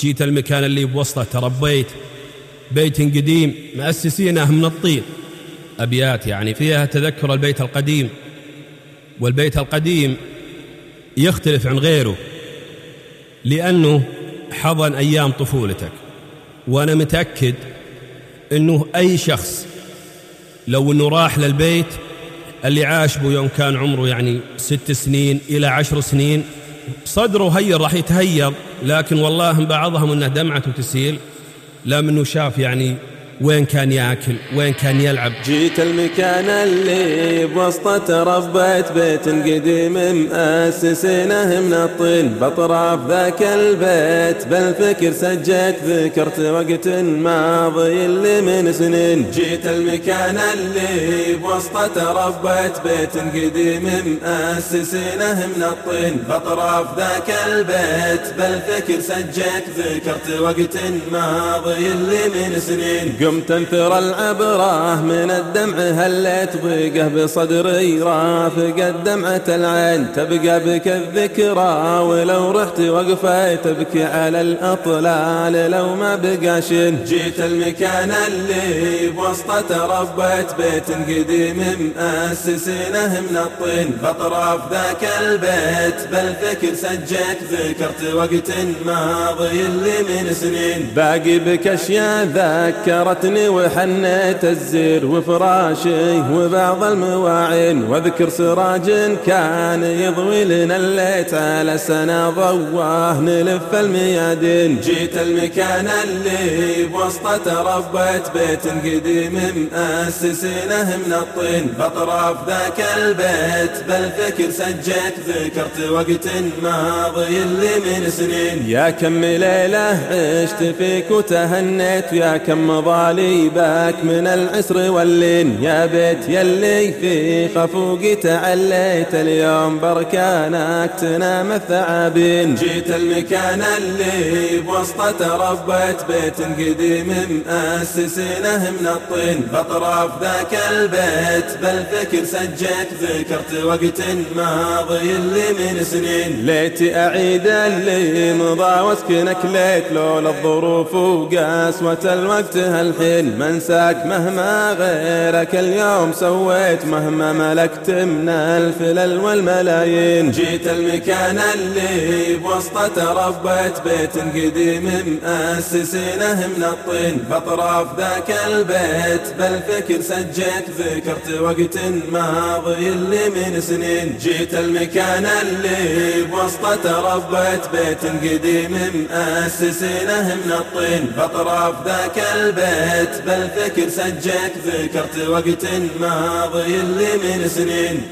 جيت المكان اللي بوسطه تربيت بيت قديم مأسسينه من الطين. أبيات يعني فيها تذكر البيت القديم. والبيت القديم يختلف عن غيره لأنه حضن أيام طفولتك. وأنا متأكد أنه أي شخص لو أنه راح للبيت اللي عاش بو يوم كان عمره يعني ست سنين إلى عشر سنين صدره هير راح يتهير لكن والله بعضهم أنه دمعته تسيل لا منه شاف يعني وين كان ياكل؟ وين كان يلعب؟ جيت المكان اللي بوسطه تربيت بيت قديم مؤسسينه من الطين. بطراف ذاك البيت بالفكر سجيت. ذكرت وقت ماضي اللي من سنين. جيت المكان اللي بوسطه تربيت بيت قديم مؤسسينه من الطين. بطراف ذاك البيت بالفكر سجيت. ذكرت وقت ماضي اللي من سنين. قمت انثر العبرة من الدمع هليت ضيقه بصدري رافق الدمعة العين تبقى بك الذكرى ولو رحت وقفت تبكي على الأطلال. لو ما بقى شين جيت المكان اللي بوسطة تربيت بيت قديم مؤسسينه من الطين. بأطراف ذاك البيت بالفكر سجيت ذكرت وقت ماضي اللي من سنين. باقي بك أشياء ذكرت زارتني وحنيت الزير وفراشي وبعض المواعين واذكر سراج كان يضوي لنا الليت على سنة ضواه نلف الميادين. جيت المكان اللي بوسطه تربيت بيت قديم مؤسسينه من الطين. بأطراف ذاك البيت بالفكر سجيت ذكرت وقت ماضي اللي من سنين. يا كم ليلة عشت فيك وتهنيت يا كم ضاع صليبك من العسر واللين. يا بيت يلي في خفوقي تعليت اليوم بركانك تنام الثعابين. جيت المكان اللي بوسطة تربيت بيت قديم مؤسسينه من الطين. بأطراف ذاك البيت بالفكر سجيت. ذكرت وقت ماضي اللي من سنين. ليتي أعيد اللي مضى واسكنك ليت لولا الظروف وقسوة الوقت هل الحين منساك مهما غيرك اليوم سويت مهما ملكت من الفلل والملايين. جيت المكان اللي بوسطه تربيت بيت قديم مؤسسينه من الطين. بأطراف ذاك البيت بالفكر سجيت ذكرت وقت ماضي اللي من سنين. جيت المكان اللي بوسطه تربيت بيت قديم مؤسسينه من الطين. بأطراف ذاك البيت بيت بالفكر سجيت ذكرت وقت ماضي اللي من سنين.